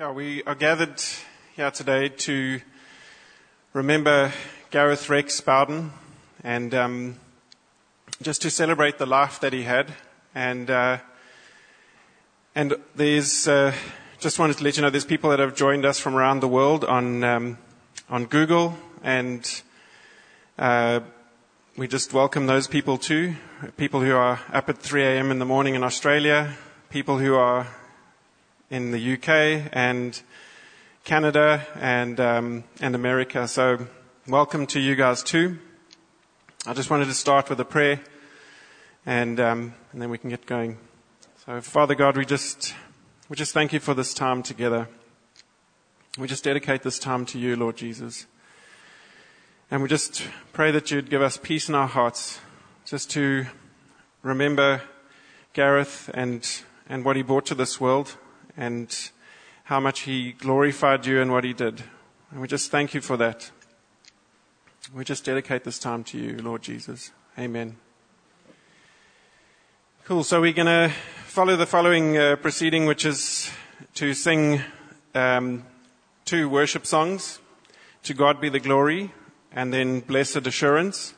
Yeah, we are gathered here today to remember Gareth Rex Bowden and um, just to celebrate the life that he had. And uh, and there's uh, just wanted to let you know there's people that have joined us from around the world on um, on Google, and uh, we just welcome those people too. People who are up at 3 a.m. in the morning in Australia, people who are in the UK and Canada and um, and America. So welcome to you guys too. I just wanted to start with a prayer, and um, and then we can get going. So Father God, we just we just thank you for this time together. We just dedicate this time to you, Lord Jesus. And we just pray that you'd give us peace in our hearts, just to remember Gareth and, and what he brought to this world and how much he glorified you and what he did. And we just thank you for that. We just dedicate this time to you, Lord Jesus. Amen. Cool. So we're going to follow the following uh, proceeding, which is to sing um, two worship songs. To God be the glory, and then blessed assurance.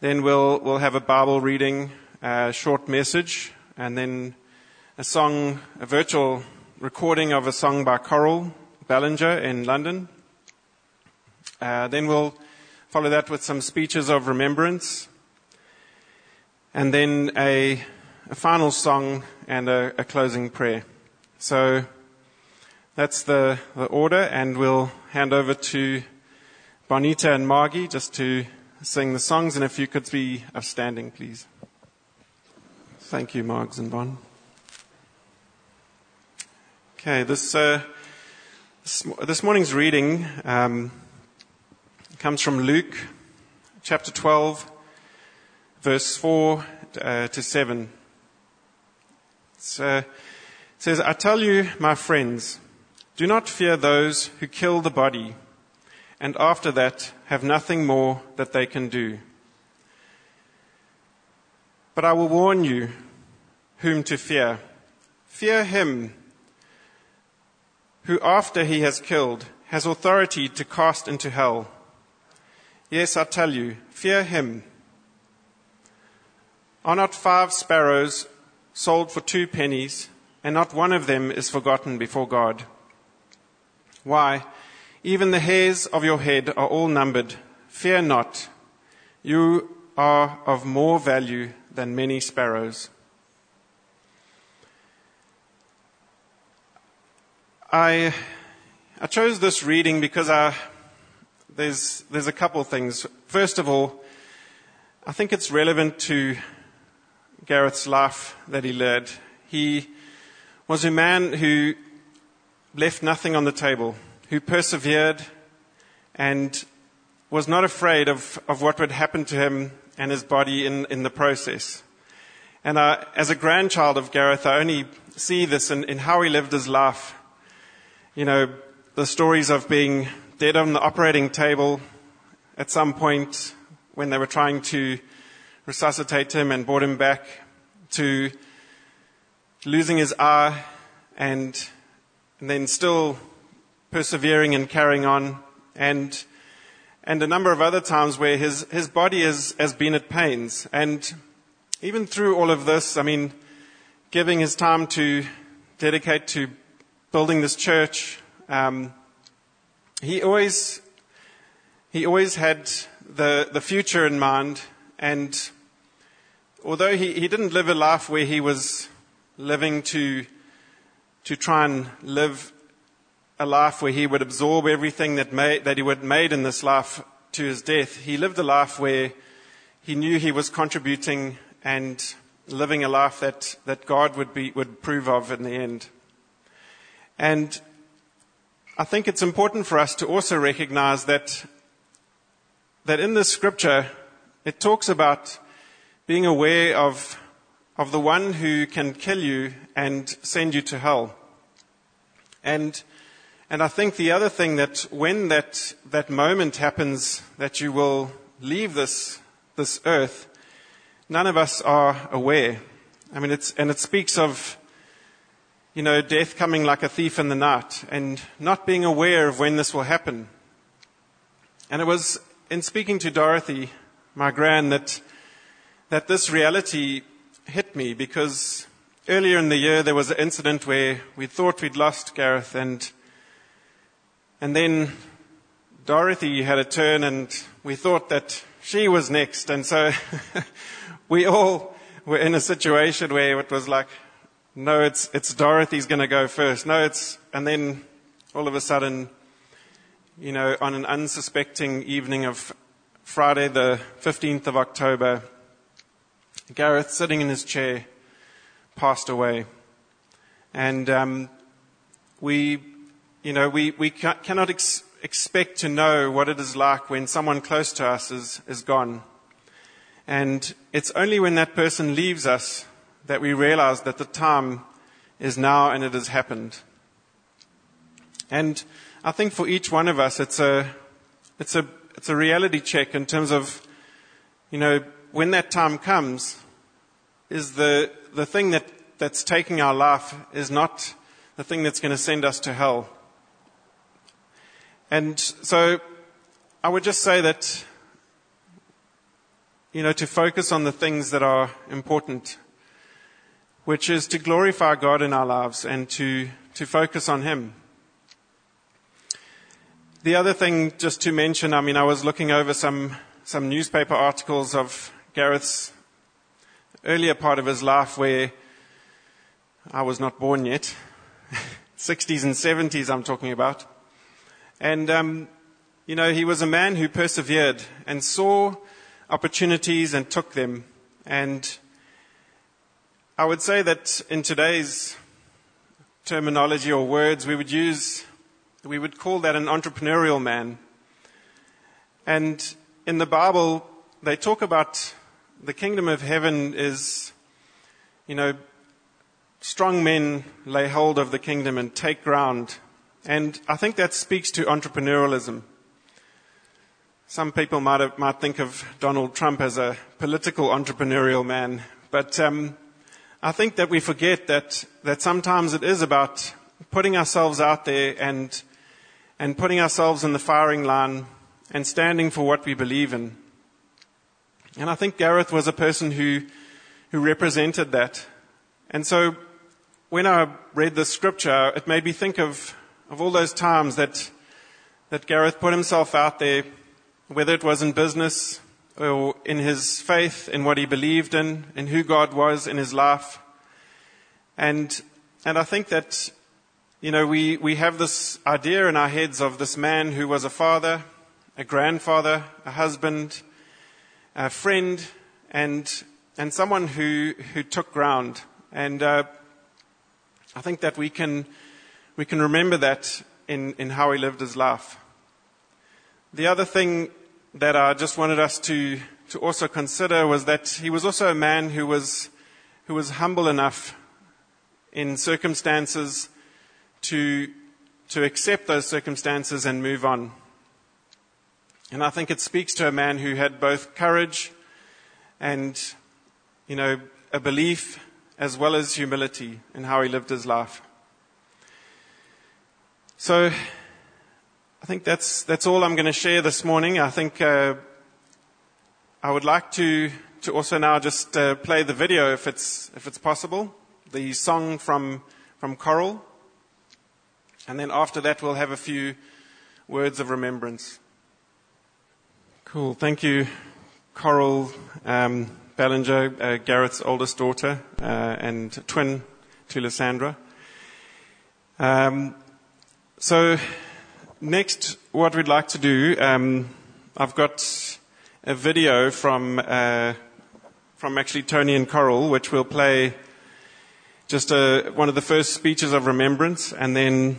Then we'll we'll have a Bible reading, a short message, and then a song, a virtual recording of a song by Coral Ballinger in London. Uh, then we'll follow that with some speeches of remembrance, and then a, a final song and a, a, closing prayer. So that's the, the order, and we'll hand over to Bonita and Margie just to sing the songs, and if you could be upstanding, please. Thank you, Margs and Bon. Okay, this, uh, this, morning's reading um, comes from Luke chapter 12, verse 4 uh, to 7. Uh, it says, I tell you, my friends, do not fear those who kill the body, and after that have nothing more that they can do. But I will warn you whom to fear. Fear him who after he has killed has authority to cast into hell. Yes, I tell you, fear him. Are not five sparrows sold for two pennies, and not one of them is forgotten before God? Why, even the hairs of your head are all numbered. Fear not. You are of more value than many sparrows. I, I chose this reading because I, there's, there's a couple of things. First of all, I think it's relevant to Gareth's life that he led. He was a man who left nothing on the table, who persevered and was not afraid of, of what would happen to him and his body in, in the process. And I, as a grandchild of Gareth, I only see this in, in how he lived his life you know, the stories of being dead on the operating table at some point when they were trying to resuscitate him and brought him back to losing his eye and, and then still persevering and carrying on and and a number of other times where his, his body has, has been at pains. And even through all of this, I mean, giving his time to dedicate to building this church, um, he always he always had the the future in mind, and although he, he didn't live a life where he was living to to try and live a life where he would absorb everything that made, that he would made in this life to his death, he lived a life where he knew he was contributing and living a life that, that God would, be, would approve of in the end. And I think it's important for us to also recognize that, that in this scripture, it talks about being aware of, of the one who can kill you and send you to hell. And, and I think the other thing that when that, that moment happens that you will leave this, this earth, none of us are aware. I mean, it's, and it speaks of you know, death coming like a thief in the night and not being aware of when this will happen. And it was in speaking to Dorothy, my gran, that, that this reality hit me because earlier in the year there was an incident where we thought we'd lost Gareth and, and then Dorothy had a turn and we thought that she was next. And so we all were in a situation where it was like, no, it's, it's Dorothy's going to go first. No, it's, and then all of a sudden, you know, on an unsuspecting evening of Friday, the 15th of October, Gareth, sitting in his chair, passed away. And um, we, you know, we, we cannot ex- expect to know what it is like when someone close to us is, is gone. And it's only when that person leaves us that we realize that the time is now and it has happened. And I think for each one of us, it's a, it's a, it's a reality check in terms of, you know, when that time comes, is the, the thing that, that's taking our life is not the thing that's going to send us to hell. And so I would just say that, you know, to focus on the things that are important, which is to glorify God in our lives and to, to focus on Him. The other thing, just to mention, I mean, I was looking over some, some newspaper articles of Gareth's earlier part of his life where I was not born yet. 60s and 70s, I'm talking about. And, um, you know, he was a man who persevered and saw opportunities and took them. And I would say that in today's terminology or words, we would use, we would call that an entrepreneurial man. And in the Bible, they talk about the kingdom of heaven is, you know, strong men lay hold of the kingdom and take ground and I think that speaks to entrepreneurialism. Some people might, have, might think of Donald Trump as a political entrepreneurial man, but um, I think that we forget that, that sometimes it is about putting ourselves out there and, and putting ourselves in the firing line and standing for what we believe in. And I think Gareth was a person who, who represented that. And so when I read the scripture, it made me think of of all those times that, that Gareth put himself out there, whether it was in business or in his faith, in what he believed in, in who God was in his life. And, and I think that, you know, we, we have this idea in our heads of this man who was a father, a grandfather, a husband, a friend, and, and someone who, who took ground. And uh, I think that we can we can remember that in, in how he lived his life. The other thing that I just wanted us to, to also consider was that he was also a man who was, who was humble enough in circumstances to, to accept those circumstances and move on. And I think it speaks to a man who had both courage and, you know, a belief as well as humility in how he lived his life. So I think that's, that's all I'm going to share this morning. I think uh, I would like to, to also now just uh, play the video if it's, if it's possible, the song from, from Coral. And then after that, we'll have a few words of remembrance. Cool. Thank you, Coral um, Ballinger, uh, Gareth's oldest daughter uh, and twin to Lysandra. Um, so, next, what we'd like to do, um, I've got a video from uh, from actually Tony and Coral, which we'll play just a, one of the first speeches of remembrance, and then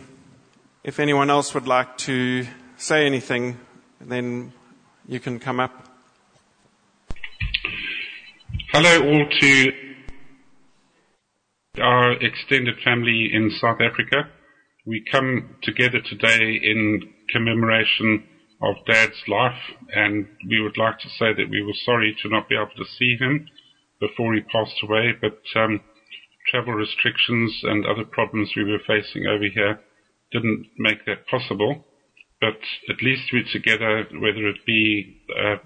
if anyone else would like to say anything, then you can come up. Hello, all to our extended family in South Africa we come together today in commemoration of Dad's life, and we would like to say that we were sorry to not be able to see him before he passed away, but um, travel restrictions and other problems we were facing over here didn't make that possible. But at least we're together, whether it be uh,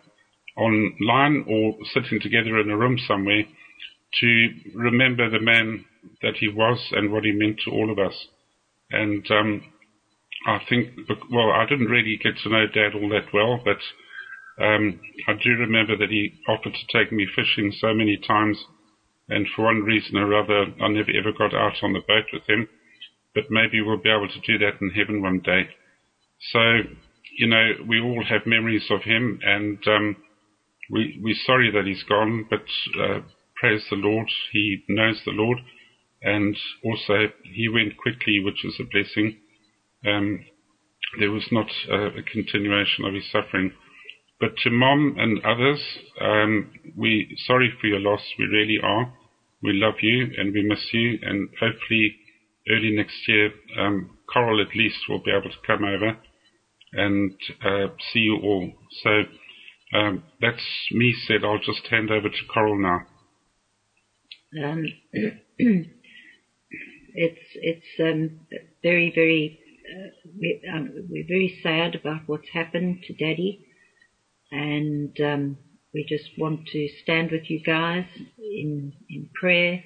online or sitting together in a room somewhere, to remember the man that he was and what he meant to all of us. And um, I think, well, I didn't really get to know Dad all that well, but um, I do remember that he offered to take me fishing so many times, and for one reason or other, I never ever got out on the boat with him. But maybe we'll be able to do that in heaven one day. So, you know, we all have memories of him, and um, we, we're sorry that he's gone, but uh, praise the Lord, he knows the Lord, and also he went quickly, which is a blessing. Um, there was not a continuation of his suffering. But to mom and others, um, we sorry for your loss. We really are. We love you and we miss you. And hopefully, early next year, um, Coral at least will be able to come over and uh, see you all. So um, that's me said. I'll just hand over to Coral now. It's it's um, very very uh, um, we're very sad about what's happened to Daddy, and um, we just want to stand with you guys in in prayer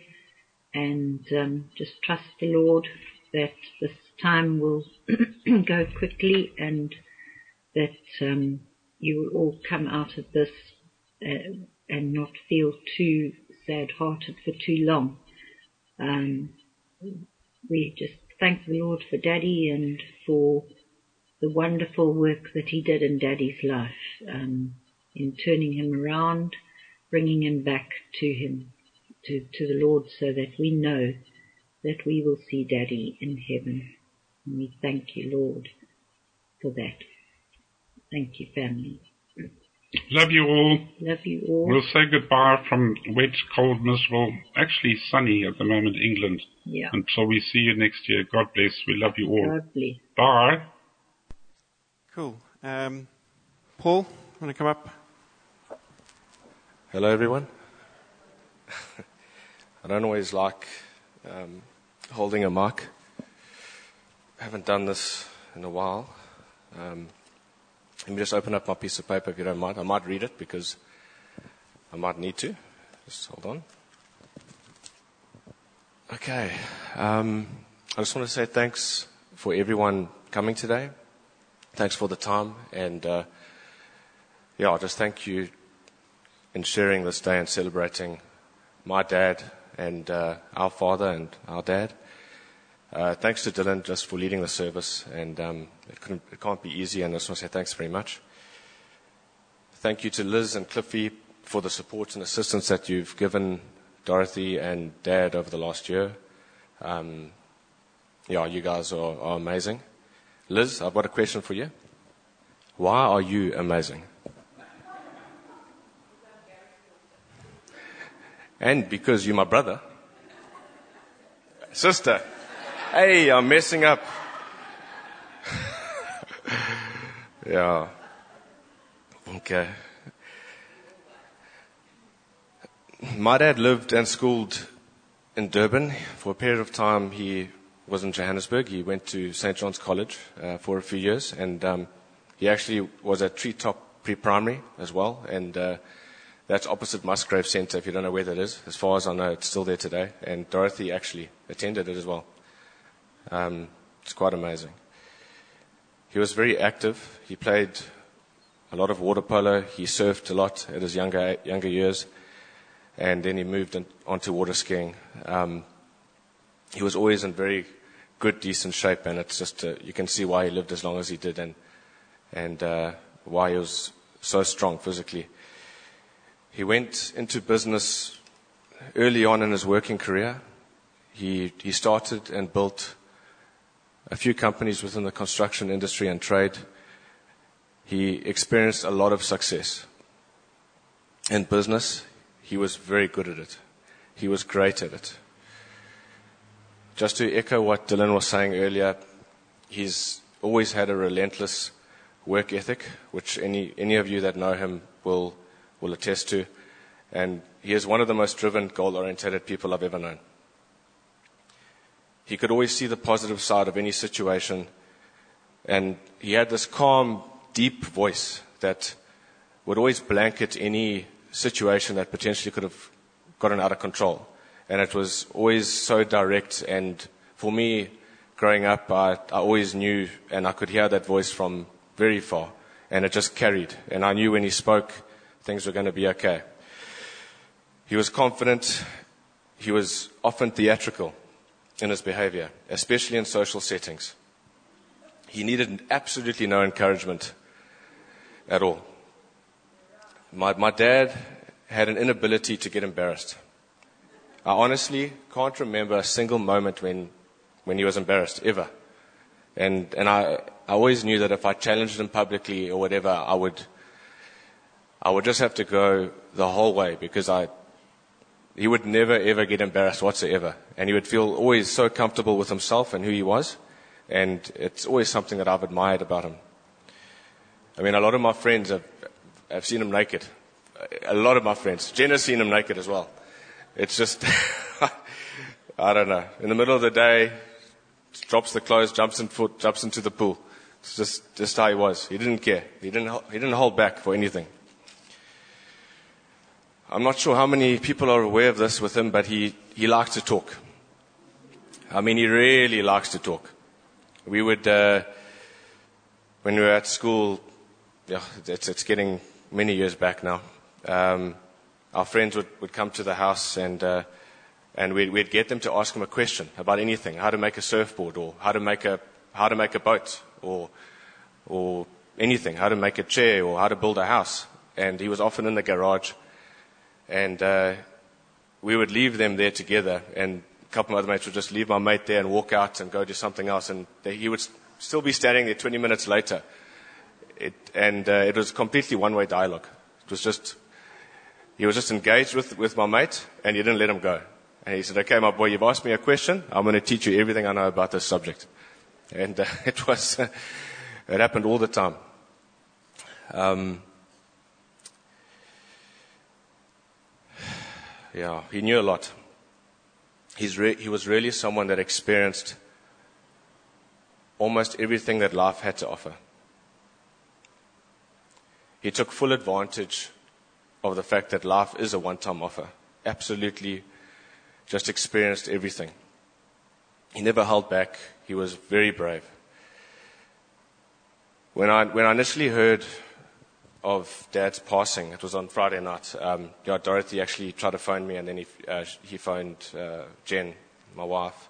and um, just trust the Lord that this time will go quickly and that um, you will all come out of this uh, and not feel too sad-hearted for too long. Um, we just thank the Lord for Daddy and for the wonderful work that he did in Daddy's life, um, in turning him around, bringing him back to him, to, to the Lord so that we know that we will see Daddy in heaven. And we thank you, Lord, for that. Thank you, family. Love you all. Love you all. We'll say goodbye from wet, cold, miserable, actually sunny at the moment, England. Yeah. Until we see you next year. God bless. We love you all. God bless. Bye. Cool. Um, Paul, want to come up? Hello, everyone. I don't always like um, holding a mic. I haven't done this in a while. Um, let me just open up my piece of paper if you don't mind. I might read it because I might need to. Just hold on. Okay. Um, I just want to say thanks for everyone coming today. Thanks for the time. And uh, yeah, I just thank you in sharing this day and celebrating my dad and uh, our father and our dad. Uh, thanks to Dylan just for leading the service, and um, it, can't be easy, and I just want to say thanks very much. Thank you to Liz and Cliffy for the support and assistance that you've given Dorothy and Dad over the last year. Um, yeah, you guys are, are amazing. Liz, I've got a question for you. Why are you amazing? And because you're my brother. Sister. Hey, I'm messing up. Yeah. Okay. My dad lived and schooled in Durban. For a period of time, he was in Johannesburg. He went to St. John's College uh, for a few years, and um, he actually was at Treetop Pre-Primary as well. And uh, that's opposite Musgrave Centre. If you don't know where that is, as far as I know, it's still there today. And Dorothy actually attended it as well. Um, it's quite amazing. He was very active. He played a lot of water polo. He surfed a lot at his younger younger years, and then he moved in, onto water skiing. Um, he was always in very good, decent shape, and it's just uh, you can see why he lived as long as he did, and and uh, why he was so strong physically. He went into business early on in his working career. He he started and built a few companies within the construction industry and trade. He experienced a lot of success. In business, he was very good at it. He was great at it. Just to echo what Dylan was saying earlier, he's always had a relentless work ethic, which any, any of you that know him will, will attest to. And he is one of the most driven, goal oriented people I've ever known. He could always see the positive side of any situation. And he had this calm, deep voice that would always blanket any situation that potentially could have gotten out of control. And it was always so direct. And for me, growing up, I, I always knew and I could hear that voice from very far. And it just carried. And I knew when he spoke, things were going to be okay. He was confident. He was often theatrical in his behavior, especially in social settings. He needed absolutely no encouragement at all. My, my dad had an inability to get embarrassed. I honestly can't remember a single moment when, when he was embarrassed, ever. And, and I, I always knew that if I challenged him publicly or whatever, I would, I would just have to go the whole way because I, he would never ever get embarrassed whatsoever. And he would feel always so comfortable with himself and who he was. And it's always something that I've admired about him. I mean, a lot of my friends have, have seen him naked. A lot of my friends. Jen has seen him naked as well. It's just, I don't know. In the middle of the day, drops the clothes, jumps in foot, jumps into the pool. It's just, just how he was. He didn't care. He didn't, he didn't hold back for anything. I'm not sure how many people are aware of this with him, but he, he likes to talk. I mean, he really likes to talk. We would, uh, when we were at school, yeah, it's, it's getting many years back now. Um, our friends would, would come to the house and, uh, and we'd, we'd get them to ask him a question about anything, how to make a surfboard or how to make a, how to make a boat or, or anything, how to make a chair or how to build a house. And he was often in the garage and uh, we would leave them there together, and a couple of other mates would just leave my mate there and walk out and go do something else, and they, he would still be standing there 20 minutes later. It, and uh, it was completely one-way dialogue. It was just, he was just engaged with, with my mate, and he didn't let him go. And he said, okay, my boy, you've asked me a question. I'm going to teach you everything I know about this subject. And uh, it was, it happened all the time. Um, Yeah, he knew a lot. He's re- he was really someone that experienced almost everything that life had to offer. He took full advantage of the fact that life is a one time offer. Absolutely just experienced everything. He never held back. He was very brave. When I, when I initially heard of Dad's passing. It was on Friday night. Um, yeah, Dorothy actually tried to phone me, and then he, uh, he phoned uh, Jen, my wife.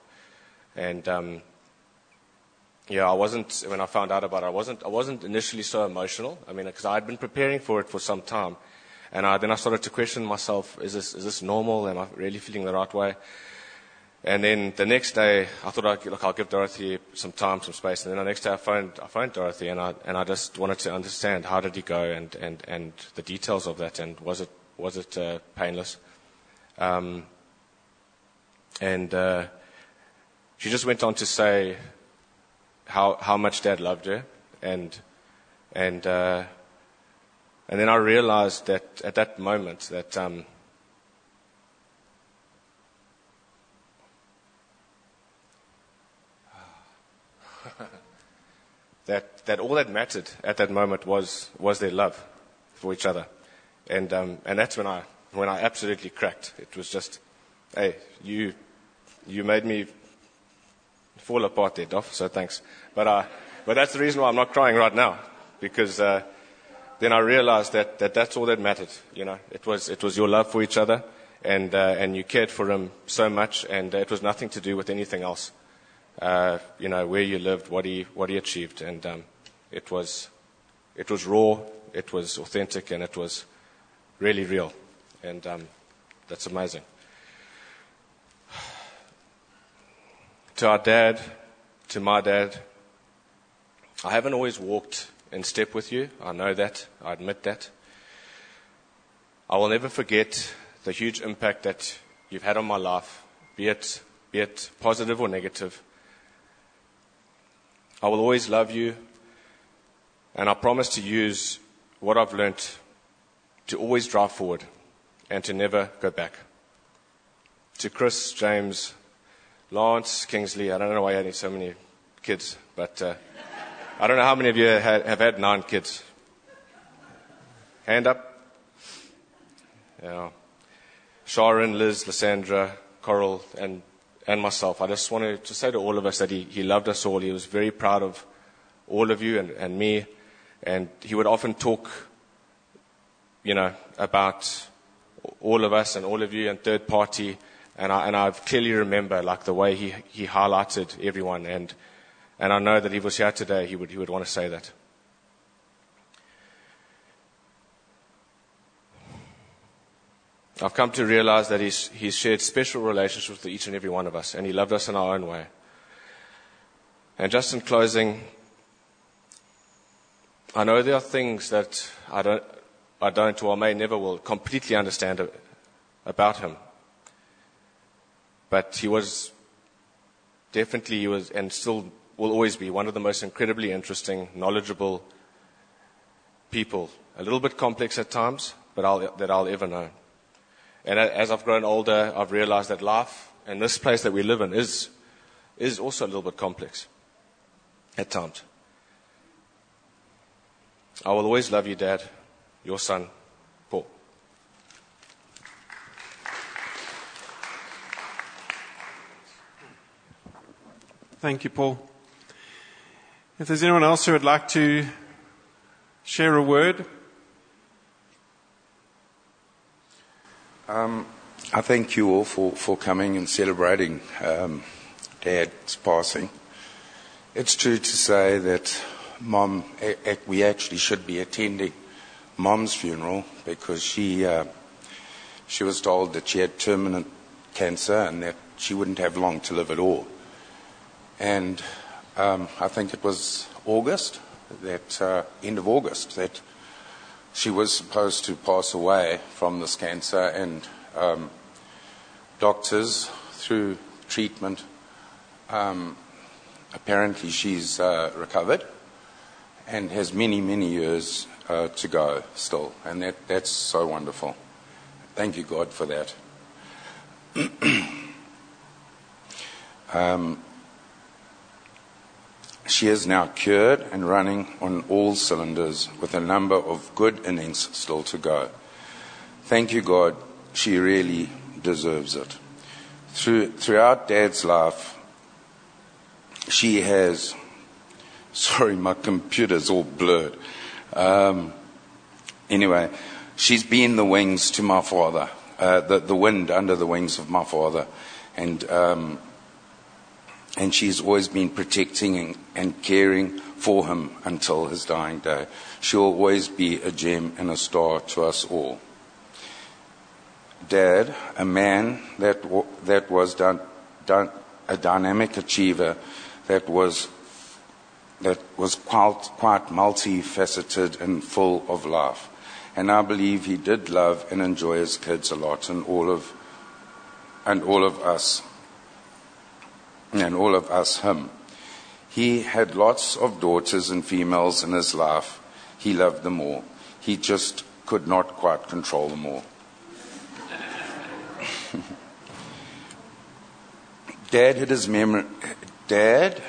And um, yeah, I wasn't when I found out about it. I wasn't. I wasn't initially so emotional. I mean, because I had been preparing for it for some time, and I, then I started to question myself: Is this is this normal? Am I really feeling the right way? And then the next day, I thought, I'd, look, I'll give Dorothy some time, some space. And then the next day, I phoned, I phoned Dorothy, and I, and I just wanted to understand how did he go and, and, and the details of that, and was it, was it uh, painless? Um, and uh, she just went on to say how, how much Dad loved her, and, and, uh, and then I realized that at that moment that um, that, that all that mattered at that moment was, was their love for each other. And, um, and that's when I, when I absolutely cracked. It was just, hey, you, you made me fall apart there, Doff, so thanks. But, uh, but that's the reason why I'm not crying right now, because uh, then I realized that, that that's all that mattered. You know, it was, it was your love for each other, and, uh, and you cared for him so much, and it was nothing to do with anything else uh, you know, where you lived, what he, what he achieved. And um, it, was, it was raw, it was authentic, and it was really real. And um, that's amazing. To our dad, to my dad, I haven't always walked in step with you. I know that. I admit that. I will never forget the huge impact that you've had on my life, be it, be it positive or negative. I will always love you, and I promise to use what I've learnt to always drive forward and to never go back. To Chris, James, Lance, Kingsley. I don't know why you had so many kids, but uh, I don't know how many of you have, have had nine kids. Hand up. Yeah. Sharon, Liz, Lysandra, Coral, and, and myself. I just wanted to say to all of us that he, he loved us all. He was very proud of all of you and, and me. And he would often talk, you know, about all of us and all of you and third party. And I, and I clearly remember like the way he, he highlighted everyone. And, and I know that if he was here today, he would, he would want to say that. I've come to realize that he's, he's shared special relationships with each and every one of us, and he loved us in our own way. And just in closing, I know there are things that I don't, I don't or may never will completely understand about him. But he was definitely, he was, and still will always be, one of the most incredibly interesting, knowledgeable people. A little bit complex at times, but I'll, that I'll ever know. And as I've grown older, I've realized that life and this place that we live in is, is also a little bit complex at times. I will always love you, Dad, your son, Paul. Thank you, Paul. If there's anyone else who would like to share a word, Um, I thank you all for, for coming and celebrating um, Dad's passing. It's true to say that Mom, we actually should be attending Mom's funeral because she uh, she was told that she had terminal cancer and that she wouldn't have long to live at all. And um, I think it was August, that uh, end of August, that she was supposed to pass away from this cancer, and um, doctors, through treatment, um, apparently she's uh, recovered and has many, many years uh, to go still, and that, that's so wonderful. Thank you, God, for that. um, she is now cured and running on all cylinders with a number of good innings still to go. Thank you, God. She really deserves it. Through, throughout Dad's life, she has. Sorry, my computer's all blurred. Um, anyway, she's been the wings to my father, uh, the, the wind under the wings of my father. And um, and she's always been protecting and, and caring for him until his dying day. She'll always be a gem and a star to us all. Dad, a man that, that was a dynamic achiever that was, that was quite, quite multifaceted and full of life. And I believe he did love and enjoy his kids a lot and all of, and all of us and all of us him. He had lots of daughters and females in his life. He loved them all. He just could not quite control them all. Dad hid his memory. Dad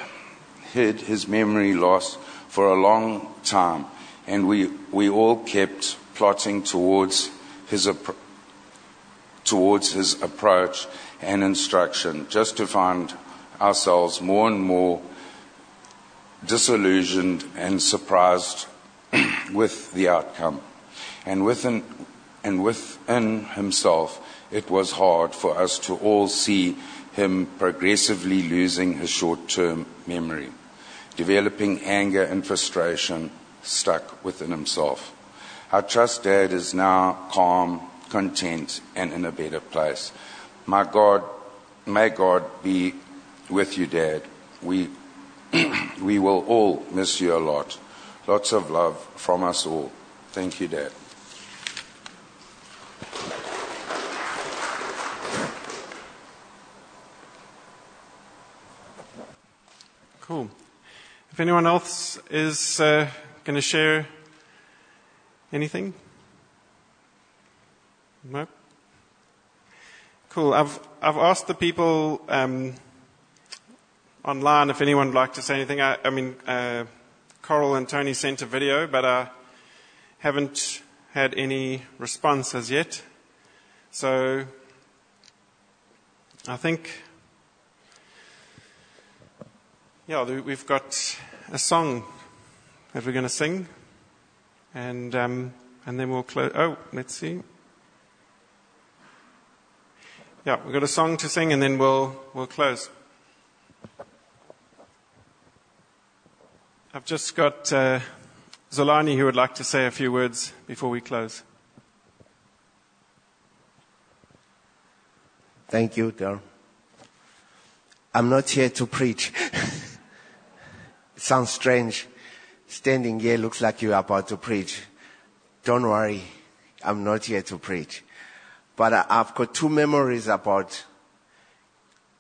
hid his memory loss for a long time, and we we all kept plotting towards his towards his approach and instruction, just to find ourselves more and more disillusioned and surprised with the outcome. And within, and within himself, it was hard for us to all see him progressively losing his short term memory, developing anger and frustration stuck within himself. I trust Dad is now calm, content, and in a better place. My God, may God be with you, Dad. We, we will all miss you a lot. Lots of love from us all. Thank you, Dad. Cool. If anyone else is uh, going to share anything? No? Cool. I've, I've asked the people um, online if anyone would like to say anything. I, I mean, uh, Coral and Tony sent a video, but I haven't had any response as yet. So I think, yeah, we've got a song that we're going to sing, and um, and then we'll close. Oh, let's see. Yeah, we've got a song to sing, and then we'll we'll close. I've just got uh, Zolani who would like to say a few words before we close. Thank you, Darren. I'm not here to preach. it sounds strange. Standing here looks like you're about to preach. Don't worry. I'm not here to preach. But I've got two memories about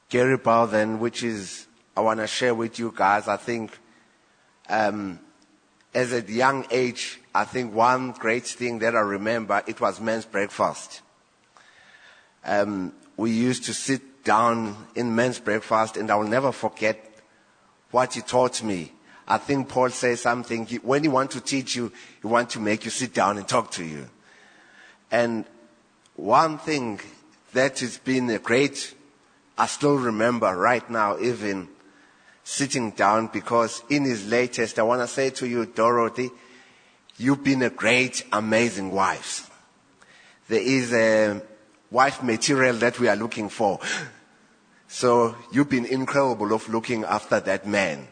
Gary Bowden, which is, I want to share with you guys. I think, um, as a young age, I think one great thing that I remember, it was men's breakfast. Um, we used to sit down in men's breakfast and I will never forget what he taught me. I think Paul says something, he, when he wants to teach you, he wants to make you sit down and talk to you. And one thing that has been a great, I still remember right now even sitting down because in his latest, I want to say to you, Dorothy, you've been a great, amazing wife. There is a wife material that we are looking for. So you've been incredible of looking after that man.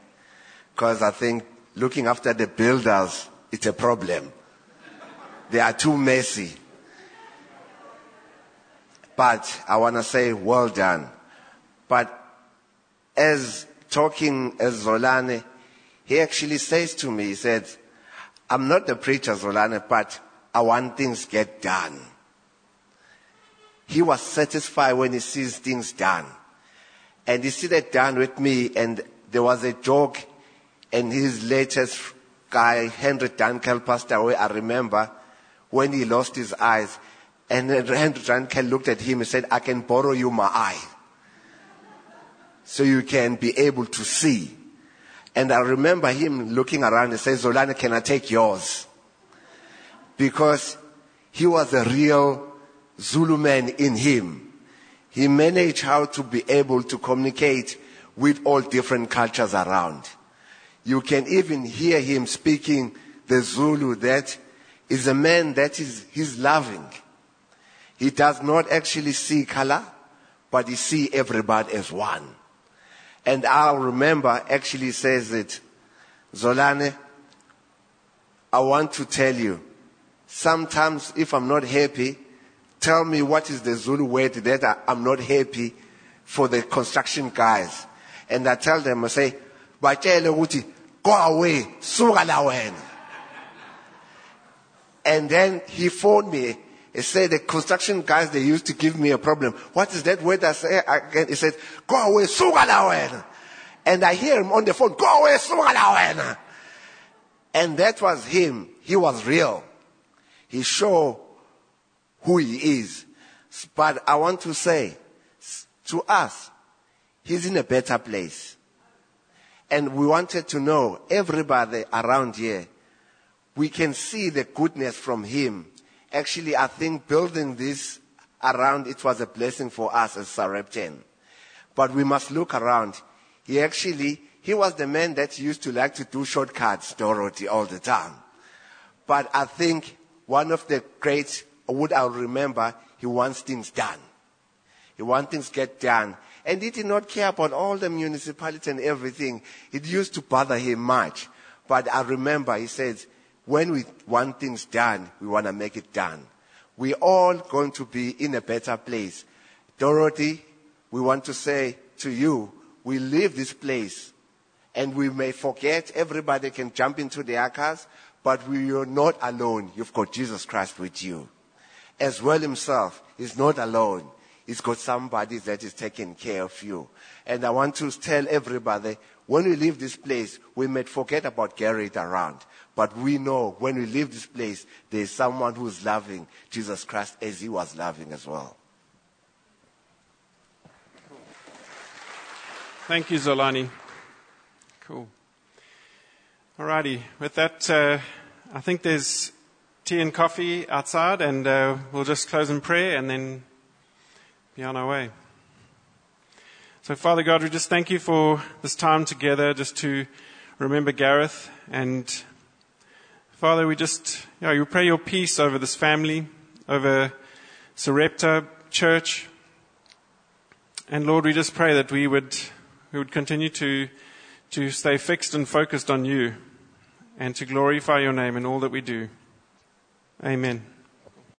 Cause I think looking after the builders, it's a problem. They are too messy. But I want to say well done. But as talking as Zolani, he actually says to me, he said, I'm not the preacher, Zolani, but I want things get done. He was satisfied when he sees things done. And he sat down with me and there was a joke and his latest guy, Henry Dunkel, passed away, I remember, when he lost his eyes. And Henry Dunkel looked at him and said, I can borrow you my eye. So you can be able to see. And I remember him looking around and saying, Zolani, can I take yours? Because he was a real Zulu man in him. He managed how to be able to communicate with all different cultures around. You can even hear him speaking the Zulu that is a man that is, he's loving. He does not actually see color, but he see everybody as one. And I remember actually says it, Zolani, I want to tell you, sometimes if I'm not happy, tell me what is the Zulu word that I, am not happy for the construction guys. And I tell them, I say, go away, suka And then he phoned me. He said the construction guys, they used to give me a problem. What is that word I say again? He said, go away, suka And I hear him on the phone, go away, suka And that was him. He was real. He showed who he is. But I want to say, to us, he's in a better place. And we wanted to know, everybody around here, we can see the goodness from him. Actually, I think building this around, it was a blessing for us as Sareptan. But we must look around. He actually, he was the man that used to like to do shortcuts, Dorothy, all the time. But I think one of the great would I remember he wants things done. He wants things get done. And he did not care about all the municipality and everything. It used to bother him much. But I remember he says, when we want things done, we want to make it done. We're all going to be in a better place. Dorothy, we want to say to you, we leave this place and we may forget everybody can jump into their cars, but we are not alone. You've got Jesus Christ with you as well himself is not alone. He's got somebody that is taking care of you. And I want to tell everybody, when we leave this place, we may forget about Garrett around. But we know when we leave this place, there's someone who's loving Jesus Christ as he was loving as well. Thank you, Zolani. Cool. Alrighty. With that, uh, I think there's tea and coffee outside, and uh, we'll just close in prayer and then be on our way. So, Father God, we just thank you for this time together, just to remember Gareth. And Father, we just, you know, we pray your peace over this family, over Sarepta Church. And Lord, we just pray that we would, we would continue to, to stay fixed and focused on you and to glorify your name in all that we do. Amen.